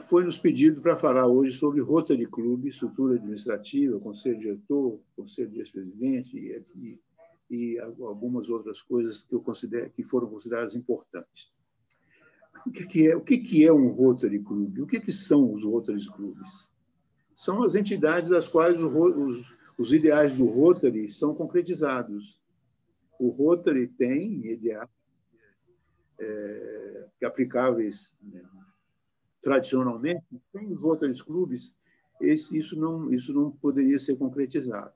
foi nos pedido para falar hoje sobre Rotary Club, estrutura administrativa, conselho diretor, conselho de ex-presidente e, e, algumas outras coisas que eu considero que foram consideradas importantes. O que, que é o que, que é um Rotary Club? O que, que são os Rotary Clubes? São as entidades das quais os, os, os ideais do Rotary são concretizados. O Rotary tem ideais é, aplicáveis né, tradicionalmente, tem os Rotary clubes, esse, isso, não, isso não poderia ser concretizado.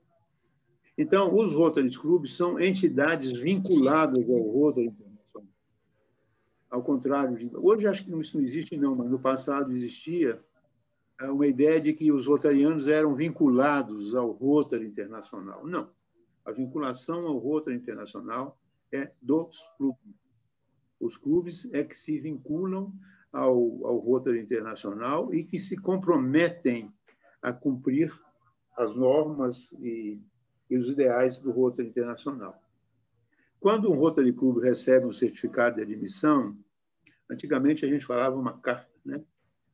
Então, os Rotary clubes são entidades vinculadas ao Rotary Internacional. Ao contrário de. Hoje acho que isso não existe, não, mas no passado existia é, uma ideia de que os rotarianos eram vinculados ao Rotary Internacional. Não. A vinculação ao Rotary Internacional é dos clubes. Os clubes é que se vinculam ao, ao Rotary Internacional e que se comprometem a cumprir as normas e, e os ideais do Rotary Internacional. Quando um Rotary Club recebe um certificado de admissão, antigamente a gente falava uma carta, né?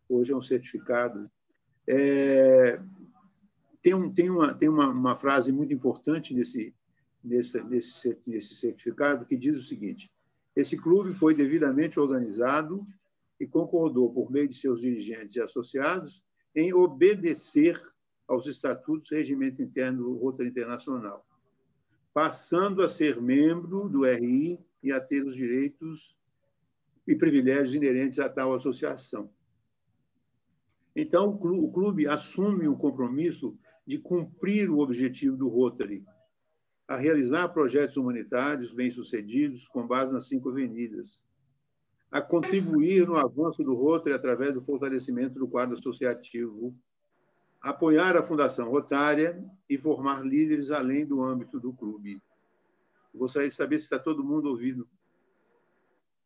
hoje é um certificado. É, tem um, tem, uma, tem uma, uma frase muito importante nesse, nesse, nesse, nesse certificado que diz o seguinte: esse clube foi devidamente organizado e concordou, por meio de seus dirigentes e associados, em obedecer aos estatutos do regimento interno do Rotary Internacional, passando a ser membro do RI e a ter os direitos e privilégios inerentes a tal associação. Então, o clube assume o compromisso de cumprir o objetivo do Rotary, a realizar projetos humanitários bem-sucedidos com base nas cinco avenidas, a contribuir no avanço do Rotary através do fortalecimento do quadro associativo, apoiar a Fundação Rotária e formar líderes além do âmbito do clube. gostaria de saber se está todo mundo ouvindo.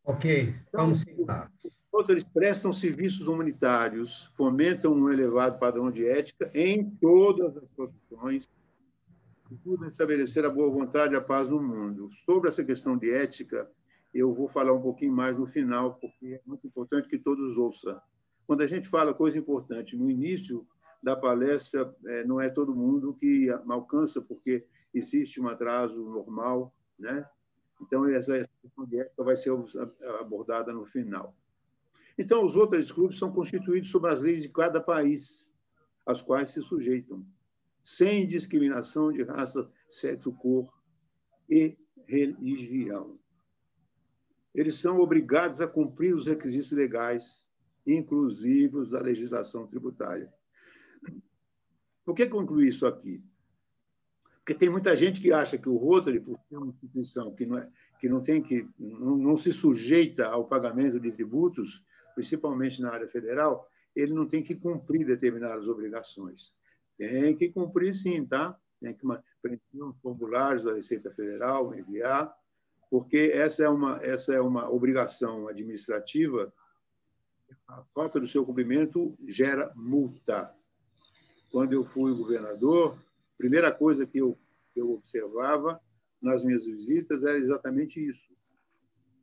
Ok, vamos então, Rotaries prestam serviços humanitários, fomentam um elevado padrão de ética em todas as profissões, procura estabelecer a boa vontade e a paz no mundo. Sobre essa questão de ética, eu vou falar um pouquinho mais no final, porque é muito importante que todos ouçam. Quando a gente fala coisa importante no início da palestra, é, não é todo mundo que alcança, porque existe um atraso normal, né? Então, essa questão de ética vai ser abordada no final. Então, os outros clubes são constituídos sob as leis de cada país, às quais se sujeitam, sem discriminação de raça, sexo, cor e religião eles são obrigados a cumprir os requisitos legais, inclusivos da legislação tributária. Por que concluir isso aqui? Porque tem muita gente que acha que o Rotary, por ser uma instituição que não, é, que não tem que não, não se sujeita ao pagamento de tributos, principalmente na área federal, ele não tem que cumprir determinadas obrigações. Tem que cumprir sim, tá? Tem que preencher os formulários da Receita Federal, enviar, porque essa é uma, essa é uma obrigação administrativa. A falta do seu cumprimento gera multa. Quando eu fui governador, a primeira coisa que eu, eu observava nas minhas visitas era exatamente isso.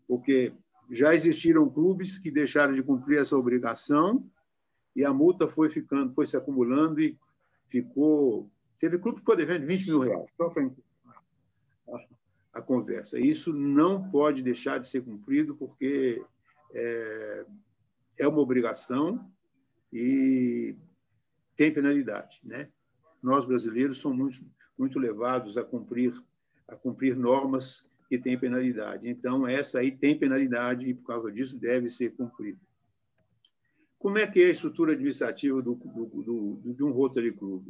Porque já existiram clubes que deixaram de cumprir essa obrigação e a multa foi ficando, foi se acumulando e ficou. Teve clube que ficou devendo 20 mil reais, só para a conversa. Isso não pode deixar de ser cumprido, porque é, é uma obrigação e tem penalidade. Né? Nós, brasileiros, somos muito, muito levados a cumprir, a cumprir normas que têm penalidade. Então, essa aí tem penalidade e, por causa disso, deve ser cumprida. Como é que é a estrutura administrativa do, do, do, de um Rotary Club?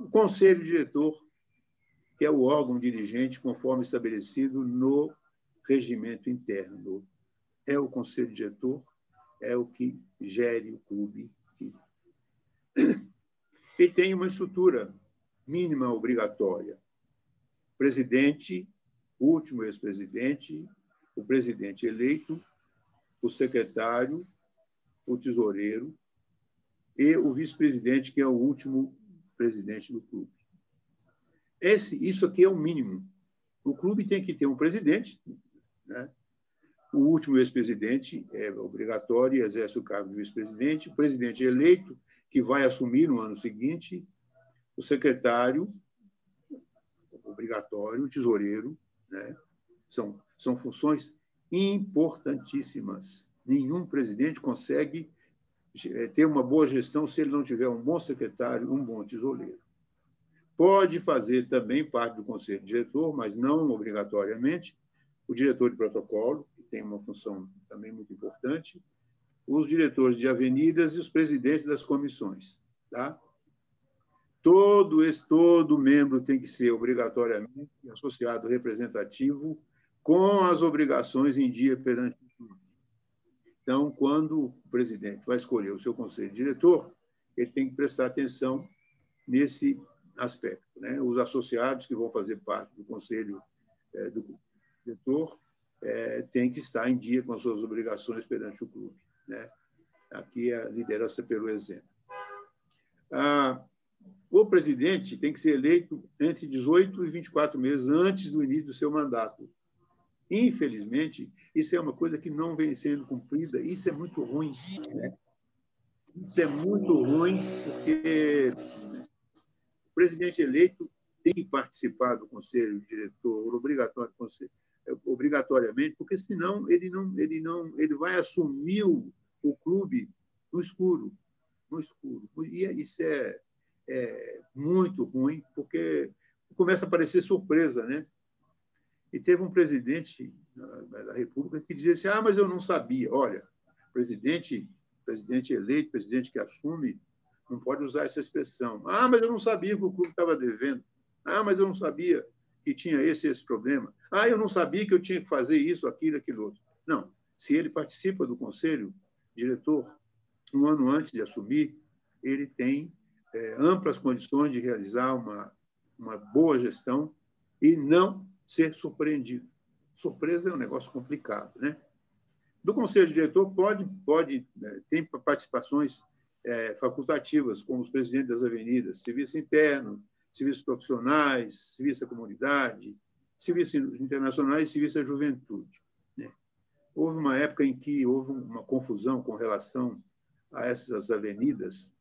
O conselho diretor que é o órgão dirigente conforme estabelecido no regimento interno. É o conselho diretor, é o que gere o clube. E tem uma estrutura mínima obrigatória. Presidente, último ex-presidente, o presidente eleito, o secretário, o tesoureiro e o vice-presidente, que é o último presidente do clube. Esse, isso aqui é o mínimo. O clube tem que ter um presidente, né? O último ex-presidente é obrigatório e exerce o cargo de vice-presidente. O presidente eleito, que vai assumir no ano seguinte. O secretário, obrigatório, o tesoureiro. Né? São, são funções importantíssimas. Nenhum presidente consegue eh, ter uma boa gestão se ele não tiver um bom secretário, um bom tesoureiro. Pode fazer também parte do conselho diretor, mas não obrigatoriamente, o diretor de protocolo, que tem uma função também muito importante, os diretores de avenidas e os presidentes das comissões. Tá? Todo, esse, todo membro tem que ser obrigatoriamente associado representativo com as obrigações em dia perante Então, quando o presidente vai escolher o seu conselho diretor, ele tem que prestar atenção nesse aspecto. Né? Os associados que vão fazer parte do conselho é, do diretor é, têm que estar em dia com as suas obrigações perante o clube. Né? Aqui é a liderança pelo exemplo. Ah, o presidente tem que ser eleito entre 18 e 24 meses antes do início do seu mandato. Infelizmente, isso é uma coisa que não vem sendo cumprida, isso é muito ruim. Né? Isso é muito ruim, porque presidente eleito tem que participar do conselho diretor obrigatório, obrigatoriamente, porque senão ele não, ele não, ele vai assumir o, o clube no escuro, no escuro. E isso é, é muito ruim, porque começa a parecer surpresa, né? E teve um presidente da República que dizia assim: ah, mas eu não sabia. Olha, presidente, presidente eleito, presidente que assume, não pode usar essa expressão. Ah, mas eu não sabia que o clube estava devendo. Ah, mas eu não sabia que tinha esse esse problema. Ah, eu não sabia que eu tinha que fazer isso, aquilo, aquilo outro. Não. Se ele participa do conselho diretor um ano antes de assumir, ele tem é, amplas condições de realizar uma, uma boa gestão e não ser surpreendido. Surpresa é um negócio complicado, né? Do conselho diretor pode pode né, tem participações é, facultativas, como os presidentes das avenidas, serviço interno, serviços profissionais, serviço à comunidade, serviços internacionais e serviço à juventude. Né? Houve uma época em que houve uma confusão com relação a essas avenidas,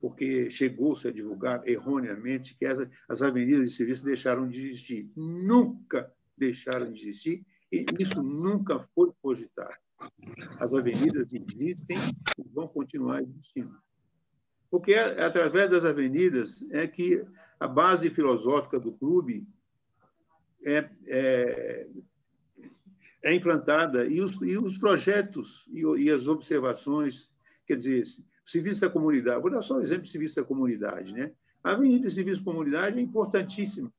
porque chegou-se a divulgar erroneamente que as, as avenidas de serviço deixaram de existir. Nunca deixaram de existir e isso nunca foi cogitado. As avenidas existem e vão continuar existindo. Porque é através das avenidas é que a base filosófica do clube é, é, é implantada e os, e os projetos e, e as observações, quer dizer, Serviço da comunidade. Vou dar só um exemplo de serviço da comunidade. Né? A Avenida Serviço da Comunidade é importantíssima.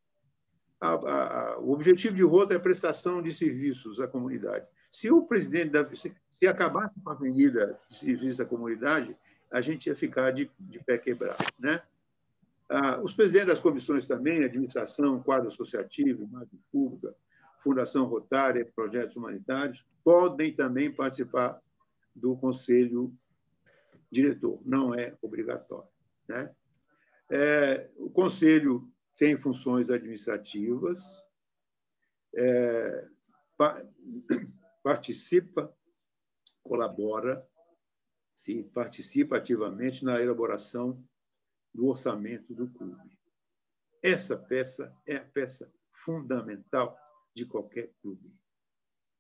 A, a, o objetivo de rota é a prestação de serviços à comunidade. Se o presidente da, se, se acabasse com a Avenida de Serviço da Comunidade, a gente ia ficar de, de pé quebrado. Né? Ah, os presidentes das comissões também, administração, quadro associativo, imagem pública, Fundação Rotária, projetos humanitários, podem também participar do Conselho diretor, não é obrigatório. Né? É, o conselho tem funções administrativas, é, pa, participa, colabora, se participa ativamente na elaboração do orçamento do clube. Essa peça é a peça fundamental de qualquer clube.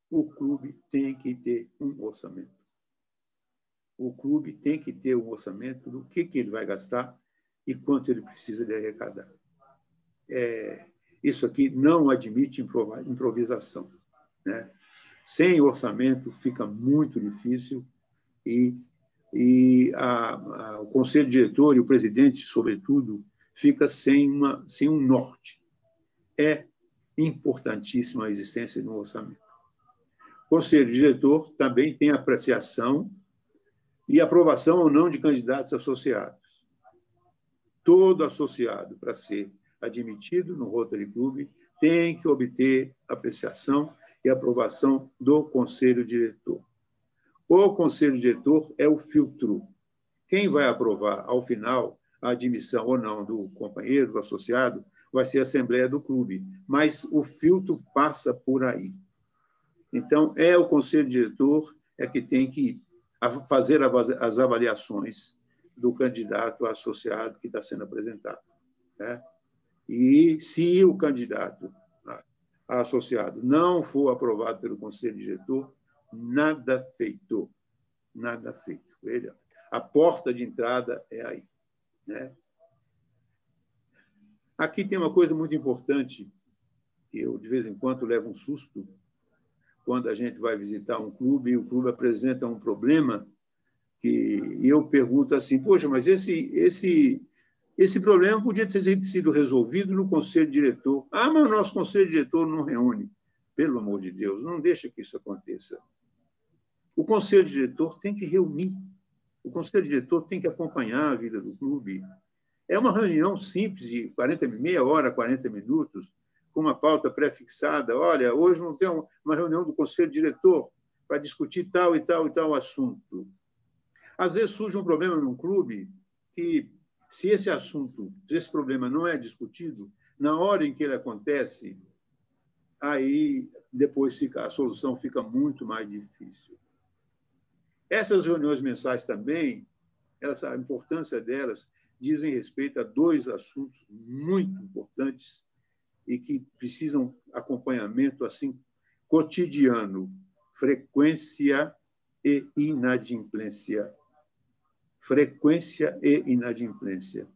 O clube tem que ter um orçamento o clube tem que ter um orçamento do que, que ele vai gastar e quanto ele precisa de arrecadar. É, isso aqui não admite improvisação. Né? Sem orçamento fica muito difícil e, e a, a, o conselho diretor e o presidente, sobretudo, fica sem, uma, sem um norte. É importantíssima a existência de um orçamento. O conselho diretor também tem apreciação e aprovação ou não de candidatos associados. Todo associado, para ser admitido no Rotary Club, tem que obter apreciação e aprovação do conselho diretor. O conselho diretor é o filtro. Quem vai aprovar, ao final, a admissão ou não do companheiro, do associado, vai ser a Assembleia do Clube, mas o filtro passa por aí. Então, é o conselho diretor é que tem que fazer as avaliações do candidato associado que está sendo apresentado. Né? E se o candidato associado não for aprovado pelo conselho diretor, nada feito. Nada feito. Ele, a porta de entrada é aí. Né? Aqui tem uma coisa muito importante, que eu, de vez em quando, levo um susto, quando a gente vai visitar um clube e o clube apresenta um problema, que eu pergunto assim, poxa, mas esse, esse, esse problema podia ter sido resolvido no conselho diretor. Ah, mas o nosso conselho diretor não reúne. Pelo amor de Deus, não deixa que isso aconteça. O conselho diretor tem que reunir. O conselho diretor tem que acompanhar a vida do clube. É uma reunião simples de 40, meia hora, 40 minutos, com uma pauta pré-fixada. Olha, hoje não tem uma reunião do conselho diretor para discutir tal e tal e tal assunto. Às vezes surge um problema num clube que, se esse assunto, se esse problema não é discutido, na hora em que ele acontece, aí depois fica, a solução fica muito mais difícil. Essas reuniões mensais também, elas, a importância delas dizem respeito a dois assuntos muito importantes e que precisam acompanhamento assim cotidiano: frequência e inadimplência. Frequência e inadimplência.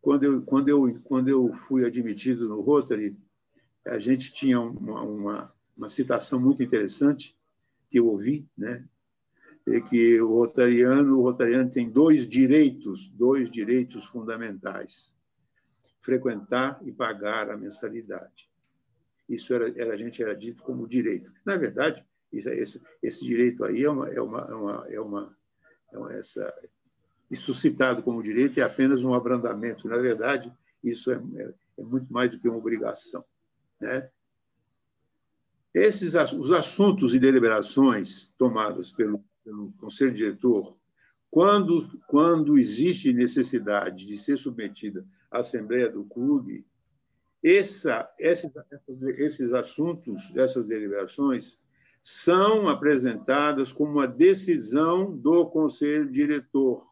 Quando eu, quando eu, quando eu fui admitido no Rotary, a gente tinha uma, uma, uma citação muito interessante que eu ouvi, né? é que o rotariano, o rotariano tem dois direitos, dois direitos fundamentais: frequentar e pagar a mensalidade. Isso era, era a gente era dito como direito. Na verdade, isso, esse, esse direito aí é uma, é uma, é uma, é uma, uma essa, isso citado como direito é apenas um abrandamento. Na verdade, isso é, é, é muito mais do que uma obrigação, né? Esses os assuntos e deliberações tomadas pelo pelo conselho diretor, quando, quando existe necessidade de ser submetida à assembleia do clube, essa, esses, esses assuntos, essas deliberações, são apresentadas como uma decisão do conselho diretor.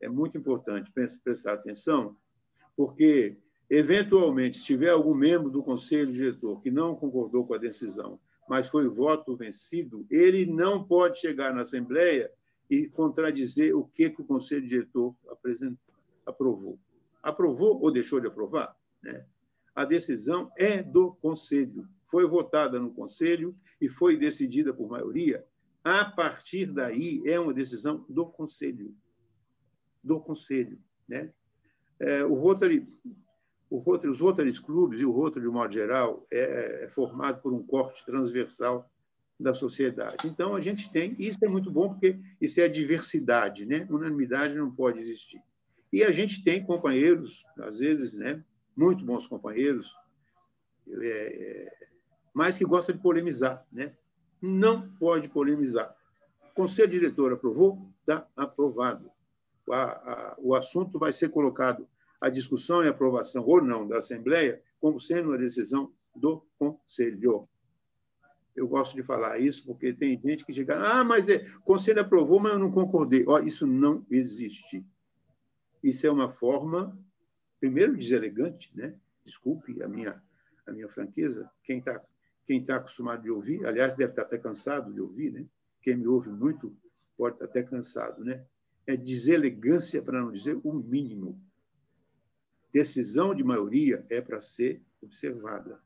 É muito importante prestar atenção, porque, eventualmente, se tiver algum membro do conselho diretor que não concordou com a decisão mas foi voto vencido, ele não pode chegar na Assembleia e contradizer o que, que o Conselho Diretor apresentou, aprovou. Aprovou ou deixou de aprovar? Né? A decisão é do Conselho. Foi votada no Conselho e foi decidida por maioria. A partir daí, é uma decisão do Conselho. Do Conselho. Né? É, o Rotary Rotary, os Rotary Clubes e o Rotary, de modo geral, é, é, formado por um corte transversal da sociedade. Então, a gente tem, isso é muito bom, porque isso é a diversidade, né? unanimidade não pode existir. E a gente tem companheiros, às vezes, né, muito bons companheiros, é, é, mas que gostam de polemizar. Né? Não pode polemizar. O conselho diretor aprovou? Está aprovado. A, o assunto vai ser colocado a discussão e aprovação ou não da Assembleia como sendo uma decisão do Conselho. Eu gosto de falar isso porque tem gente que chega, ah, mas é, o Conselho aprovou, mas eu não concordei. Oh, isso não existe. Isso é uma forma, primeiro, deselegante, né? Desculpe a minha, a minha franqueza. Quem está quem tá acostumado de ouvir, aliás, deve estar até cansado de ouvir, né? Quem me ouve muito pode estar até cansado, né? É deselegância, para não dizer o mínimo decisão de maioria é para ser observada.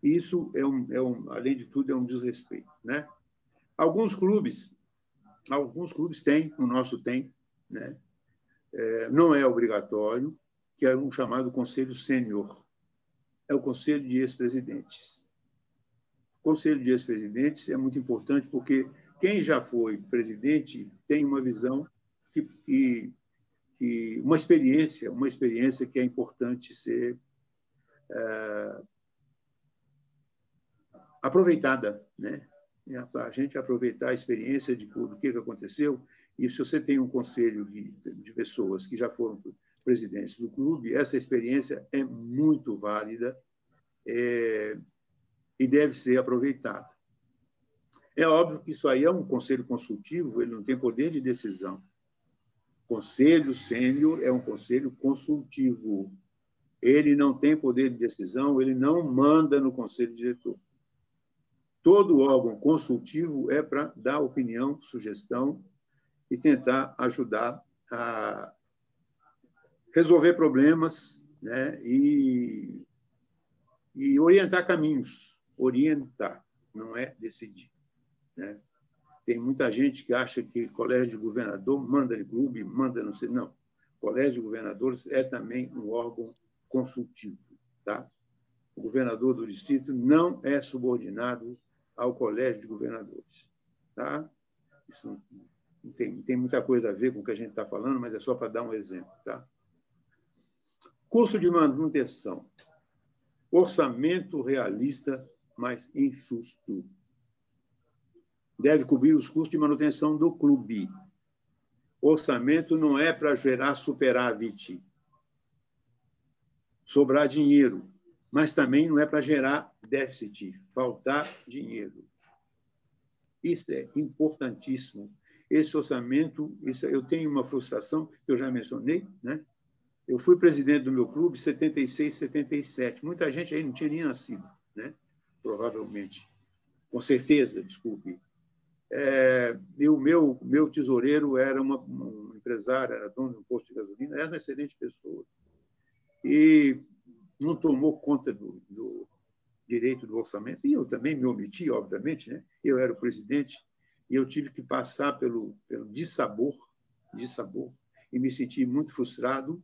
Isso é um, é um, além de tudo, é um desrespeito, né? Alguns clubes, alguns clubes têm, o nosso tem, né? É, não é obrigatório, que é um chamado conselho sênior. É o conselho de ex-presidentes. O conselho de ex-presidentes é muito importante porque quem já foi presidente tem uma visão que, que que uma experiência, uma experiência que é importante ser é, aproveitada, né? A gente aproveitar a experiência de do que aconteceu. E se você tem um conselho de, de pessoas que já foram presidentes do clube, essa experiência é muito válida. É, e deve ser aproveitada. É óbvio que isso aí é um conselho consultivo, ele não tem poder de decisão. Conselho sênior é um conselho consultivo. Ele não tem poder de decisão, ele não manda no conselho diretor. Todo órgão consultivo é para dar opinião, sugestão e tentar ajudar a resolver problemas né, e, e orientar caminhos. Orientar, não é decidir. Né? Tem muita gente que acha que colégio de governador manda de clube, manda não sei. Não. Colégio de governadores é também um órgão consultivo. Tá? O governador do distrito não é subordinado ao colégio de governadores. Tá? Isso não, tem, tem muita coisa a ver com o que a gente está falando, mas é só para dar um exemplo. Tá? Custo de manutenção. Orçamento realista, mas injusto. Deve cobrir os custos de manutenção do clube. Orçamento não é para gerar superávit, sobrar dinheiro mas também não é para gerar déficit, faltar dinheiro. Isso é importantíssimo. Esse orçamento, isso, eu tenho uma frustração que eu já mencionei, né? Eu fui presidente do meu clube em 76, 77. Muita gente aí não tinha nem nascido, né? Provavelmente. Com certeza, desculpe. É, e o meu, meu tesoureiro era uma, um empresário, era dono de um posto de gasolina, era uma excelente pessoa. E não tomou conta do, do, direito do orçamento, e eu também me omiti, obviamente, né? eu era o presidente, e eu tive que passar pelo, pelo dissabor, dissabor, e me senti muito frustrado,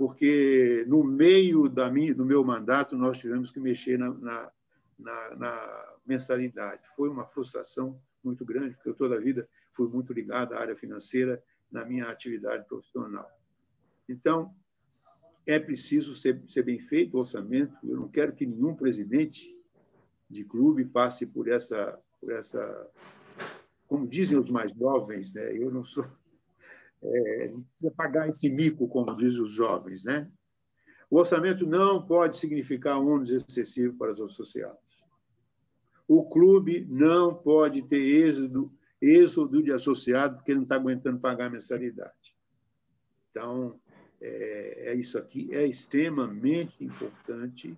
porque no meio da minha, do meu mandato nós tivemos que mexer na, na, na, na mensalidade. Foi uma frustração muito grande, porque eu toda a vida fui muito ligado à área financeira na minha atividade profissional. Então, é preciso ser, ser bem feito o orçamento. Eu não quero que nenhum presidente de clube passe por essa, por essa, como dizem os mais jovens, né? Eu não sou, é, precisa pagar esse mico, como dizem os jovens, né? O orçamento não pode significar ônus excessivo para os associados. O clube não pode ter êxodo, êxodo de associado porque não está aguentando pagar a mensalidade. Então, é, é isso aqui é extremamente importante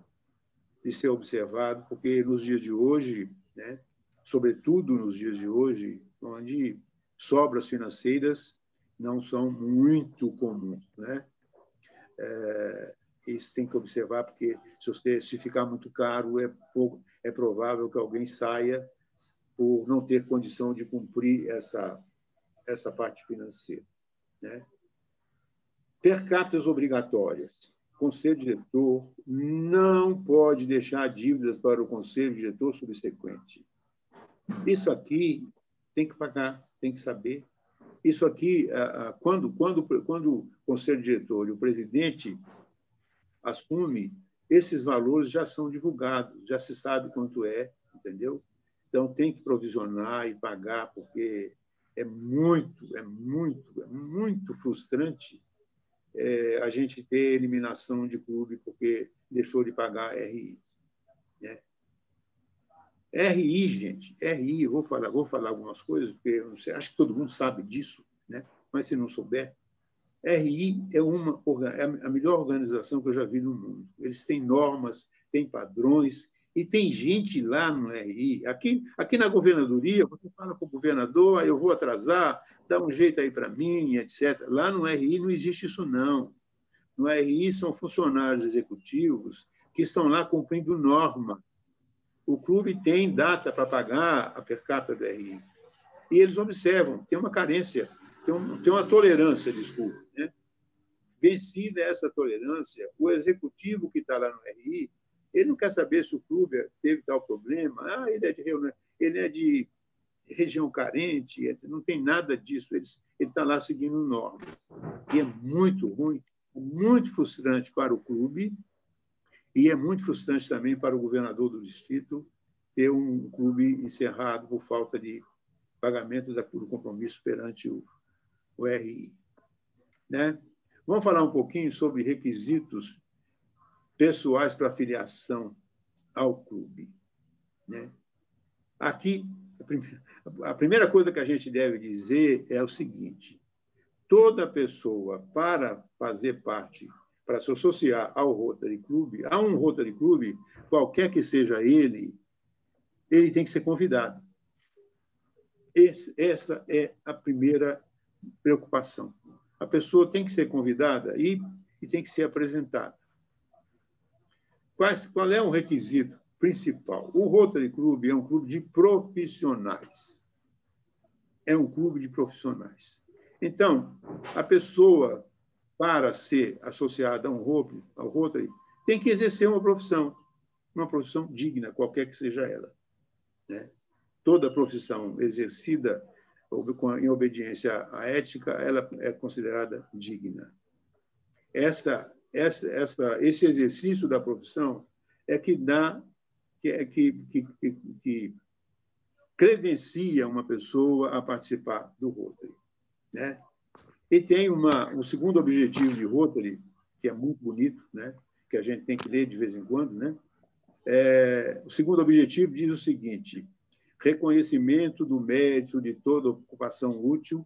de ser observado, porque nos dias de hoje, né, sobretudo nos dias de hoje, onde sobras financeiras não são muito comuns, né? É, isso tem que observar porque se você se ficar muito caro é pouco, é provável que alguém saia por não ter condição de cumprir essa essa parte financeira, né? Per captas obrigatórias. Conselho diretor não pode deixar dívidas para o conselho diretor subsequente. Isso aqui tem que pagar, tem que saber. Isso aqui, quando, quando, quando o conselho diretor e o presidente assume, esses valores já são divulgados, já se sabe quanto é, entendeu? Então tem que provisionar e pagar, porque é muito, é muito, é muito frustrante é, a gente ter eliminação de clube porque deixou de pagar RI. RI, gente, RI, vou falar, vou falar algumas coisas, porque sei, acho que todo mundo sabe disso, né? mas se não souber, RI é, uma, é a melhor organização que eu já vi no mundo. Eles têm normas, têm padrões, e tem gente lá no RI. Aqui, aqui na governadoria, você fala com o governador, eu vou atrasar, dá um jeito aí para mim, etc. Lá no RI não existe isso, não. No RI são funcionários executivos que estão lá cumprindo norma. O clube tem data para pagar a per capita do RI. E eles observam, tem uma carência, tem, um, tem uma tolerância, desculpe. Né? Vencida essa tolerância, o executivo que está lá no RI ele não quer saber se o clube teve tal problema. Ah, ele é de, ele é de região carente, não tem nada disso. Ele está lá seguindo normas. E é muito ruim, muito frustrante para o clube e é muito frustrante também para o governador do distrito ter um clube encerrado por falta de pagamento do compromisso perante o, o RI. Né? Vamos falar um pouquinho sobre requisitos pessoais para filiação ao clube. Né? Aqui, a primeira coisa que a gente deve dizer é o seguinte: toda pessoa, para fazer parte, para se associar ao Rotary Club, a um Rotary Club, qualquer que seja ele, ele tem que ser convidado. Esse, essa é a primeira preocupação. A pessoa tem que ser convidada e, e tem que ser apresentada. Quais, qual é o requisito principal? O Rotary Club é um clube de profissionais. É um clube de profissionais. Então, a pessoa, para ser associada a um Rotary, ao Rotary, tem que exercer uma profissão, uma profissão digna, qualquer que seja ela. Né? Toda profissão exercida em obediência à ética, ela é considerada digna. Essa, essa, essa, esse exercício da profissão é que dá, que, é, que, que, que credencia uma pessoa a participar do Rotary. Né? E tem uma, um segundo objetivo de Rotary, que é muito bonito, né? que a gente tem que ler de vez em quando. Né? É, o segundo objetivo diz o seguinte: reconhecimento do mérito de toda ocupação útil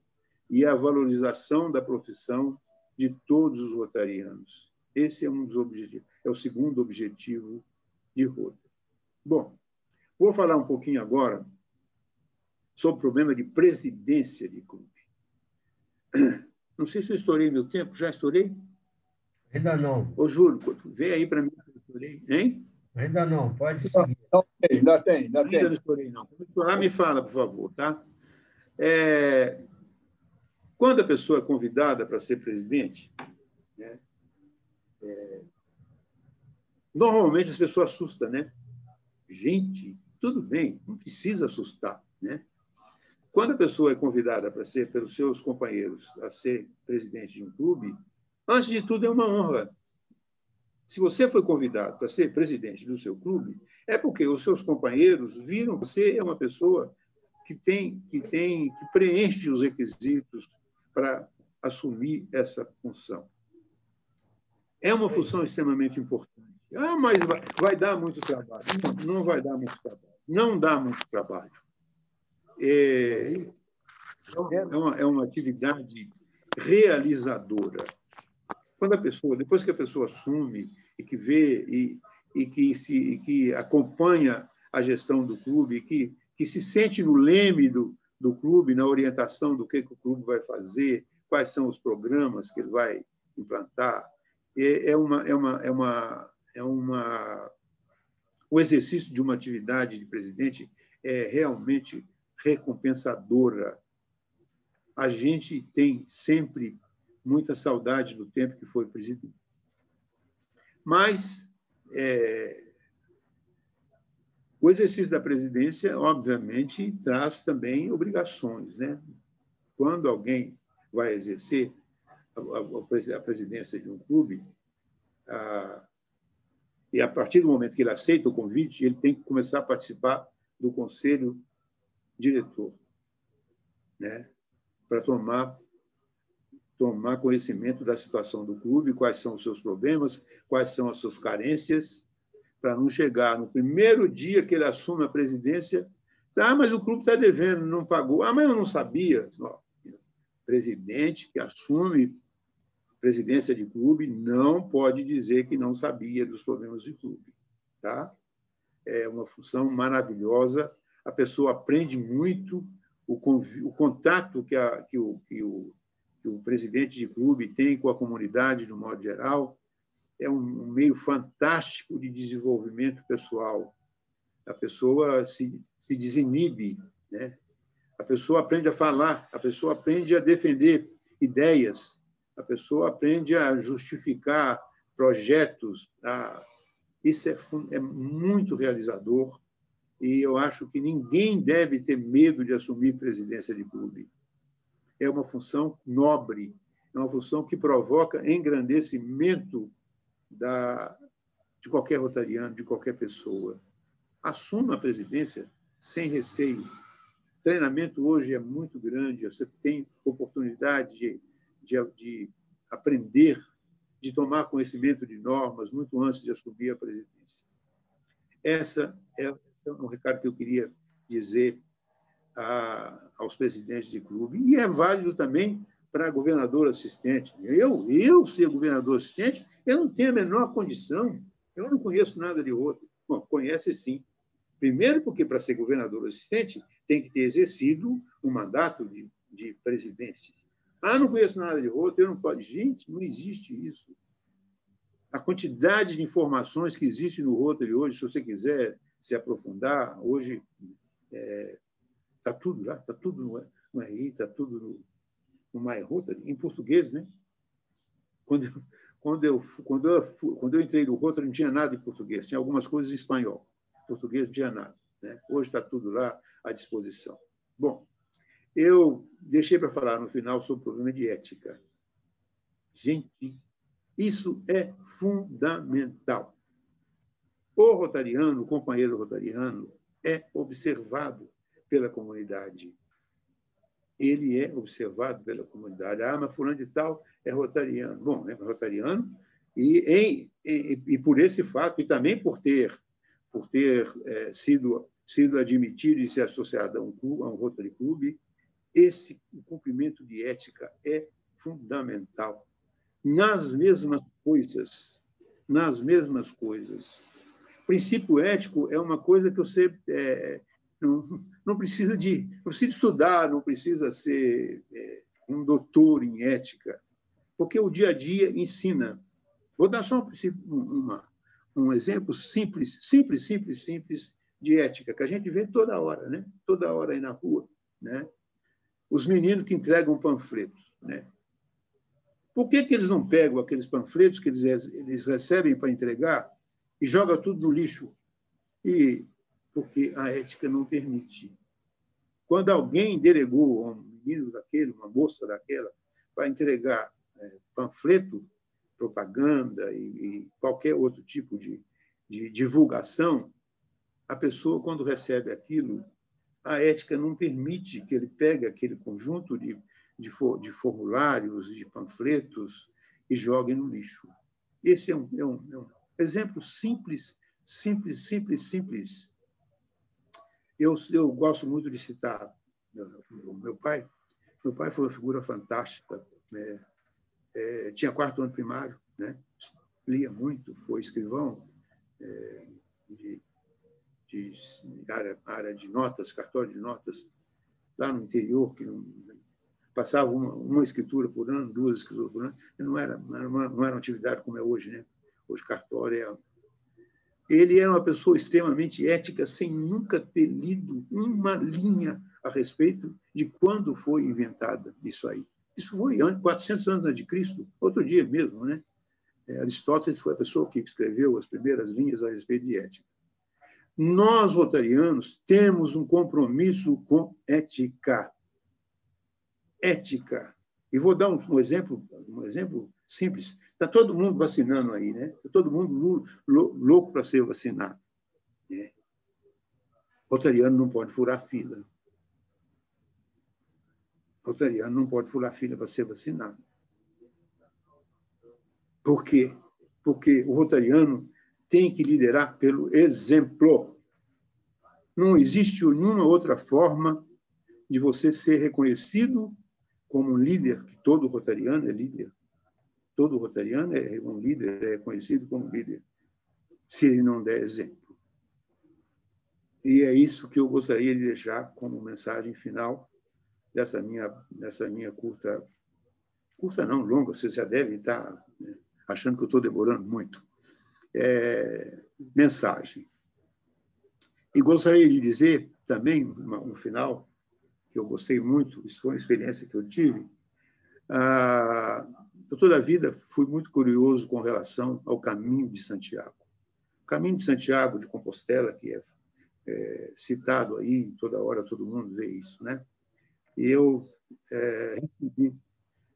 e a valorização da profissão de todos os rotarianos. Esse é um dos objetivos, é o segundo objetivo de Rotary. Bom, vou falar um pouquinho agora sobre o problema de presidência de clube. Não sei se eu estourei meu tempo, já estourei? Ainda não. Ô, Júlio, vê aí para mim se eu estourei, hein? Ainda não, pode seguir. Não, ainda tem, ainda tem. Ainda não estourei, não. Quando estourar, me fala, por favor, tá? É, quando a pessoa é convidada para ser presidente, né, é, normalmente as pessoas assustam, né? Gente, tudo bem, não precisa assustar, né? Quando a pessoa é convidada para ser pelos seus companheiros a ser presidente de um clube, antes de tudo é uma honra. Se você foi convidado para ser presidente do seu clube, é porque os seus companheiros viram que você é uma pessoa que tem que tem que preenche os requisitos para assumir essa função. É uma função extremamente importante. Ah, mas vai, vai dar muito trabalho. Não, não, vai dar muito trabalho. Não dá muito trabalho. É, é, uma, é uma atividade realizadora. Quando a pessoa, depois que a pessoa assume e que vê e, e que se e que acompanha a gestão do clube, que que se sente no leme do, do clube, na orientação do que, que o clube vai fazer, quais são os programas que ele vai implantar, é, é uma é uma é uma é uma o exercício de uma atividade de presidente é realmente recompensadora. A gente tem sempre muita saudade do tempo que foi presidente. Mas é, o exercício da presidência, obviamente, traz também obrigações. Né? Quando alguém vai exercer a, presidência de um clube, a, e a partir do momento que ele aceita o convite, ele tem que começar a participar do conselho diretor, né? para tomar tomar conhecimento da situação do clube, quais são os seus problemas, quais são as suas carências, para não chegar no primeiro dia que ele assume a presidência, ah, mas o clube está devendo, não pagou. Ah, mas eu não sabia. Não. Presidente que assume presidência de clube não pode dizer que não sabia dos problemas do clube. Tá? É uma função maravilhosa, a pessoa aprende muito, o, o contato que, a, que, o, que o que o presidente de clube tem com a comunidade, de um modo geral, é um meio fantástico de desenvolvimento pessoal. A pessoa se, se desinibe, né? a pessoa aprende a falar, a pessoa aprende a defender ideias, a pessoa aprende a justificar projetos. Tá? Isso é, é muito realizador e eu acho que ninguém deve ter medo de assumir presidência de clube é uma função nobre, é uma função que provoca engrandecimento da, de qualquer rotariano, de qualquer pessoa. Assuma a presidência sem receio. Treinamento hoje é muito grande, você tem oportunidade de, de, de aprender, de tomar conhecimento de normas muito antes de assumir a presidência. Essa é, esse é um recado que eu queria dizer a, aos presidentes de clube, e é válido também para governador assistente. Eu, eu ser governador assistente, eu não tenho a menor condição, eu não conheço nada de outro. Bom, conhece sim. Primeiro, porque para ser governador assistente tem que ter exercido um mandato de, de presidente. Ah, não conheço nada de outro, eu não posso. Gente, não existe isso. A quantidade de informações que existe no Rotary hoje, se você quiser se aprofundar, hoje está é, tá tudo lá, está tudo no, no RI, está tudo no, no My Rotary, em português, né? Quando, quando, eu, quando, eu, quando eu entrei no Rotary, não tinha nada em português, tinha algumas coisas em espanhol. Em português não tinha nada. Né? Hoje está tudo lá à disposição. Bom, eu deixei para falar no final sobre o problema de ética. Gente, isso é fundamental. O rotariano, o companheiro rotariano, é observado pela comunidade. Ele é observado pela comunidade. Ah, mas fulano de tal é rotariano. Bom, é rotariano e, em, e, e por esse fato, e também por ter, por ter é, sido, sido admitido e se associado a um, clube, a um Rotary Club, esse cumprimento de ética é fundamental. Nas mesmas coisas, nas mesmas coisas. O princípio ético é uma coisa que você é, não, não, precisa de não precisa estudar, não precisa ser é, um doutor em ética, porque o dia a dia ensina. Vou dar só um, uma, um exemplo simples, simples, simples, simples de ética que a gente vê toda hora, né? Toda hora aí na rua, né? os meninos que entregam panfletos. Né? Por que, que eles não pegam aqueles panfletos que eles, eles recebem para entregar e jogam tudo no lixo? E porque a ética não permite. Quando alguém delegou a um menino daquele, uma moça daquela, para entregar é, panfleto, propaganda e, e, qualquer outro tipo de, de divulgação, a pessoa, quando recebe aquilo, a ética não permite que ele pegue aquele conjunto de, de, de formulários, de panfletos e jogue no lixo. Esse é um, é um, é um exemplo simples, simples, simples, simples. Eu, eu gosto muito de citar o meu pai. Meu pai foi uma figura fantástica. Né? É, tinha quarto ano primário, né? lia muito, foi escrivão é, de de área, área de notas, cartório de notas, lá no interior, que não, passava uma, uma, escritura por ano, duas escrituras por ano, não era, não era, uma, não era uma atividade como é hoje, né? Hoje cartório é... Ele era uma pessoa extremamente ética, sem nunca ter lido uma linha a respeito de quando foi inventada isso aí. Isso foi 400 anos antes de Cristo, outro dia mesmo, né? É, Aristóteles foi a pessoa que escreveu as primeiras linhas a respeito de ética. Nós, rotarianos, temos um compromisso com ética. Ética. E vou dar um, exemplo, um exemplo simples. Está todo mundo vacinando aí, né? Está todo mundo louco para ser vacinado. Né? Rotariano não pode furar fila. Rotariano não pode furar fila para ser vacinado. Por quê? Porque o rotariano tem que liderar pelo exemplo. Não existe nenhuma outra forma de você ser reconhecido como um líder, que todo rotariano é líder. Todo rotariano é um líder, é reconhecido como líder, se ele não der exemplo. E é isso que eu gostaria de deixar como mensagem final dessa minha, dessa minha curta, curta não, longa, você já deve estar né, achando que eu estou demorando muito é, mensagem. E gostaria de dizer também, no final, que eu gostei muito, isso foi uma experiência que eu tive. Ah, eu toda a vida fui muito curioso com relação ao caminho de Santiago. O caminho de Santiago de Compostela, que é, é citado aí, toda hora todo mundo vê isso, né? E eu é, recebi,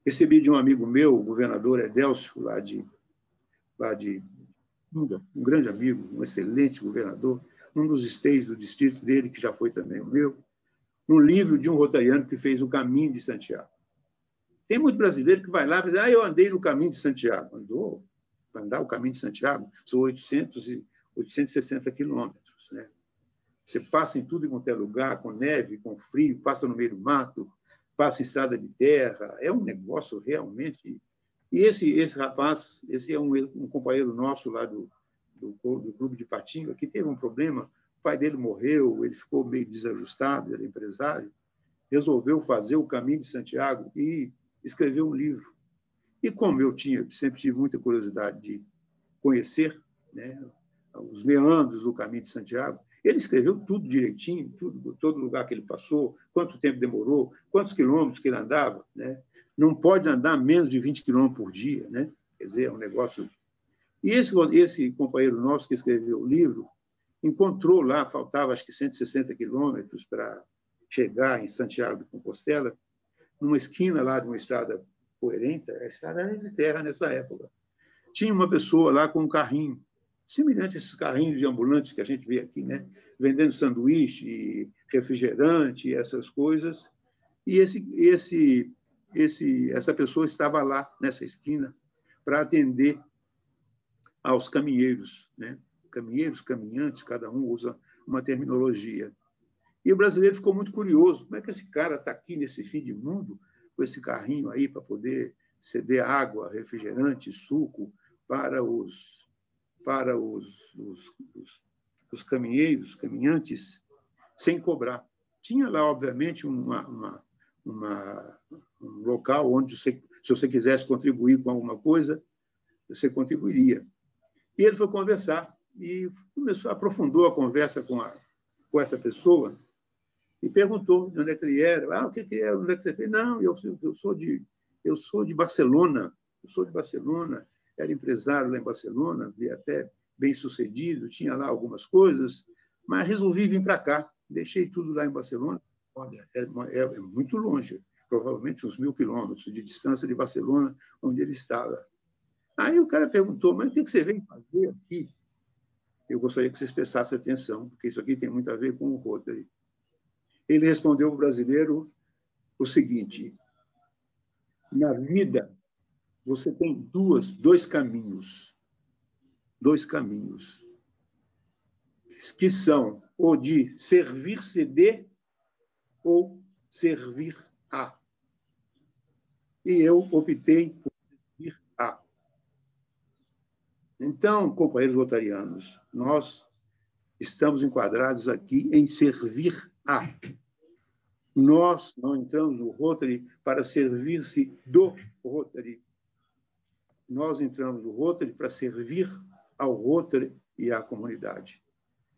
recebi de um amigo meu, o governador Edélcio, lá de, lá de um grande amigo, um excelente governador, um dos estados do distrito dele, que já foi também o meu, um livro de um rotariano que fez o caminho de Santiago. Tem muito brasileiro que vai lá e diz, ah, eu andei no caminho de Santiago. Andou, andar o caminho de Santiago, são 800 e, 860 quilômetros. Né? Você passa em tudo e quanto é lugar, com neve, com frio, passa no meio do mato, passa em estrada de terra. É um negócio realmente. E esse, esse rapaz, esse é um, um companheiro nosso lá do, do, do Clube de Patinga, que teve um problema. O pai dele morreu, ele ficou meio desajustado, é empresário. Resolveu fazer o caminho de Santiago e escreveu um livro. E como eu tinha, sempre tive muita curiosidade de conhecer né, os meandros do caminho de Santiago, ele escreveu tudo direitinho, tudo, todo lugar que ele passou, quanto tempo demorou, quantos quilômetros que ele andava. Né? Não pode andar menos de 20 quilômetros por dia. Né? Quer dizer, é um negócio. E esse, esse companheiro nosso que escreveu o livro encontrou lá, faltava acho que 160 quilômetros para chegar em Santiago de Compostela, numa esquina lá de uma estrada coerente, a estrada era de terra nessa época. Tinha uma pessoa lá com um carrinho, semelhante a esses carrinhos de ambulantes que a gente vê aqui, né? vendendo sanduíche, refrigerante, essas coisas. E esse, esse, esse, essa pessoa estava lá, nessa esquina, para atender aos caminheiros. Né? Caminheiros, caminhantes, cada um usa uma terminologia. E o brasileiro ficou muito curioso: como é que esse cara está aqui nesse fim de mundo, com esse carrinho aí para poder ceder água, refrigerante, suco para os, para os, os, os, os caminheiros, caminhantes, sem cobrar. Tinha lá, obviamente, uma, uma, uma, um local onde, você, se você quisesse contribuir com alguma coisa, você contribuiria. E ele foi conversar e começou, aprofundou a conversa com, a, com essa pessoa e perguntou de onde é que ele era. Ah, o que, que é? Onde é que você fez? Não, eu, eu, sou de, eu sou de Barcelona. Eu sou de Barcelona. Era empresário lá em Barcelona, até bem sucedido, tinha lá algumas coisas, mas resolvi vir para cá. Deixei tudo lá em Barcelona. Olha, é, é, é muito longe, provavelmente uns mil quilômetros de distância de Barcelona, onde ele estava. Aí o cara perguntou, mas o que você vem fazer aqui? Eu gostaria que vocês prestassem atenção, porque isso aqui tem muito a ver com o Rotary. Ele respondeu para o brasileiro o seguinte: na vida você tem duas, dois caminhos, dois caminhos que são o de servir-se de ou servir a. E eu optei por servir a. Então, companheiros rotarianos, nós estamos enquadrados aqui em servir a. Nós não entramos no Rotary para servir-se do Rotary. Nós entramos no Rotary para servir ao Rotary e à comunidade.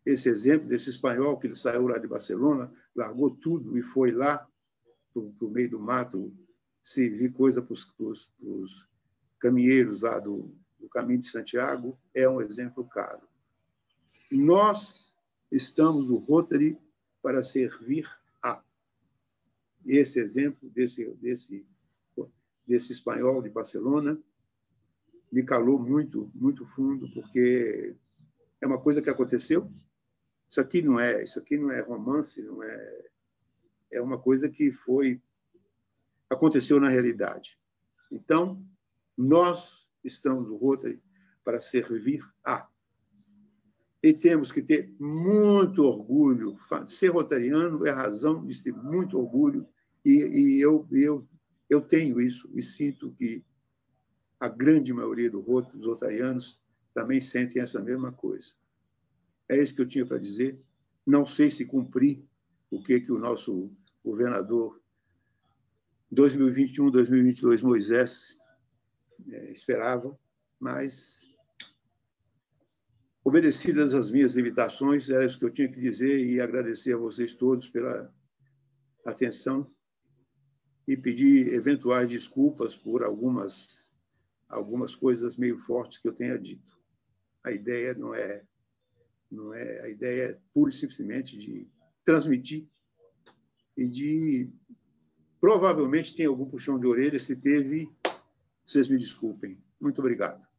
Esse exemplo desse espanhol que ele saiu lá de Barcelona, largou tudo e foi lá para o meio do mato servir coisa para os caminheiros lá do, do Caminho de Santiago, é um exemplo caro. Nós estamos no Rotary para servir esse exemplo desse, desse, desse espanhol de Barcelona me calou muito, muito fundo, porque é uma coisa que aconteceu. Isso aqui não é, isso aqui não é romance, não é, é uma coisa que foi aconteceu na realidade. Então, nós estamos no Rotary para servir a. E temos que ter muito orgulho. Ser rotariano é razão de ter muito orgulho e, e eu, eu, eu tenho isso e sinto que a grande maioria do, dos rotarianos também sentem essa mesma coisa. É isso que eu tinha para dizer. Não sei se cumpri o que, que o nosso governador 2021, 2022, Moisés, é, esperava, mas, obedecidas as minhas limitações, era isso que eu tinha que dizer e agradecer a vocês todos pela atenção e pedir eventuais desculpas por algumas algumas coisas meio fortes que eu tenha dito. A ideia não é não é a ideia é pura e simplesmente de transmitir e de provavelmente tem algum puxão de orelha se teve, vocês me desculpem. Muito obrigado.